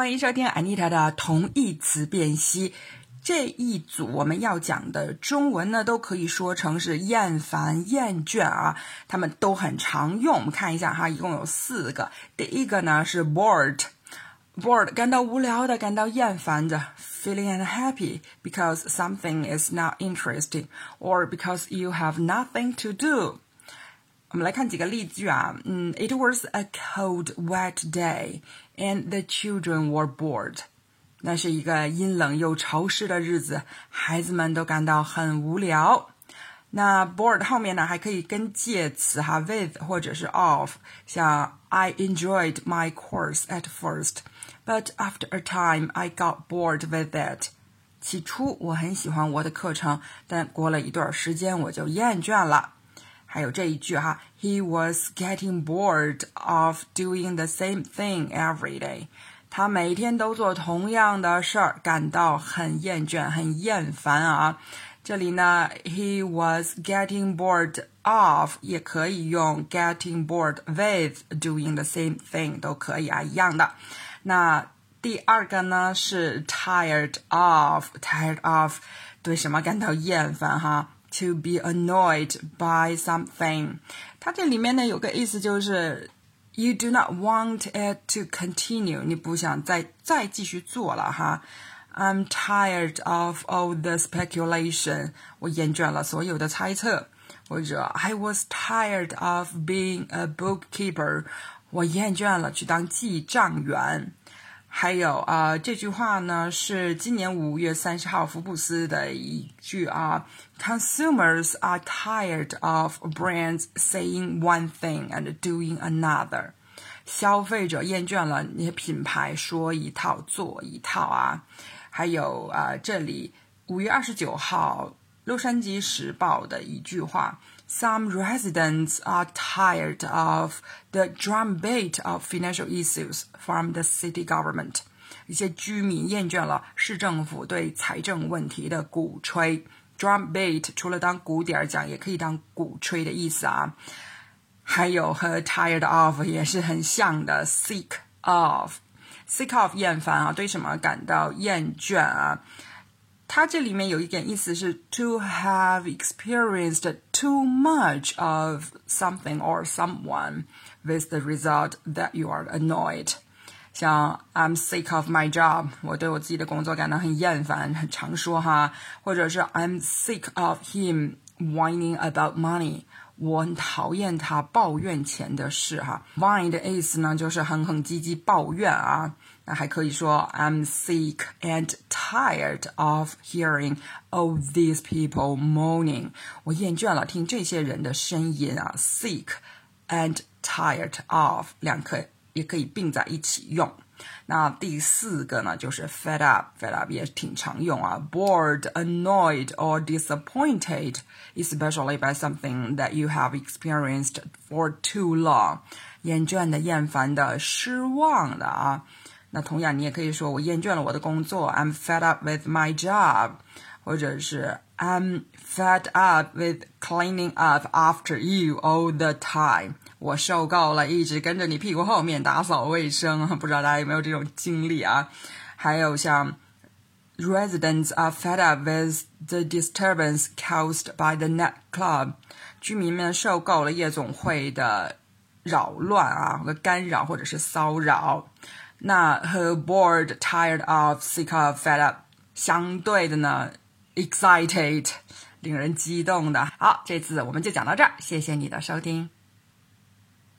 欢迎收听 Anita 的同义词辨析。这一组我们要讲的中文呢，都可以说成是厌烦、厌倦啊，他们都很常用。我们看一下哈，一共有四个。第一个呢是 bored，bored 感到无聊的，感到厌烦的；feeling unhappy because something is not interesting or because you have nothing to do。我们来看几个例句啊，嗯，It was a cold, wet day, and the children were bored. 那是一个阴冷又潮湿的日子，孩子们都感到很无聊。那 bored 后面呢，还可以跟介词哈 with 或者是 of，像 I enjoyed my course at first, but after a time I got bored with it. 起初我很喜欢我的课程，但过了一段时间我就厌倦了。还有这一句哈，He was getting bored of doing the same thing every day。他每天都做同样的事儿，感到很厌倦、很厌烦啊。这里呢，He was getting bored of 也可以用 getting bored with doing the same thing 都可以啊，一样的。那第二个呢是 tired of，tired of 对什么感到厌烦哈 ？to be annoyed by something，它这里面呢有个意思就是 you do not want it to continue，你不想再再继续做了哈。I'm tired of all the speculation，我厌倦了所有的猜测。或者 I was tired of being a bookkeeper，我厌倦了去当记账员。 还有啊，这句话呢是今年五月三十号福布斯的一句啊，Consumers are tired of brands saying one thing and doing another。消费者厌倦了那些品牌说一套做一套啊。还有啊，这里五月二十九号《洛杉矶时报》的一句话。Some residents are tired of the drumbeat of financial issues from the city government. 一些居民厌倦了市政府对财政问题的鼓吹。drumbeat 除了当鼓点儿讲，也可以当鼓吹的意思啊。还有和 tired of 也是很像的，sick of，sick of 厌烦啊，对什么感到厌倦啊？它这里面有一点意思是 to have experienced too much of something or someone with the result that you are annoyed。像 I'm sick of my job，我对我自己的工作感到很厌烦，很常说哈，或者是 I'm sick of him whining about money。我很讨厌他抱怨钱的事哈，whine 的意思呢就是哼哼唧唧抱怨啊。 那还可以说 I'm sick and tired of hearing all these people moaning。我厌倦了听这些人的声音啊。sick and tired of 两个也可以并在一起用。那第四个呢，就是 fed up，fed up 也挺常用啊，bored, annoyed or disappointed, especially by something that you have experienced for too long，厌倦的、厌烦的、失望的啊。 那同样，你也可以说我厌倦了我的工作，I'm fed up with my job，或者是 I'm fed up with cleaning up after you all the time。我受够了，一直跟着你屁股后面打扫卫生。不知道大家有没有这种经历啊？还有像 residents are fed up with the disturbance caused by the nightclub。居民们受够了夜总会的扰乱啊和干扰或者是骚扰。那和 bored、tired of、sick of、fed up 相对的呢，excited，令人激动的。好，这次我们就讲到这儿，谢谢你的收听。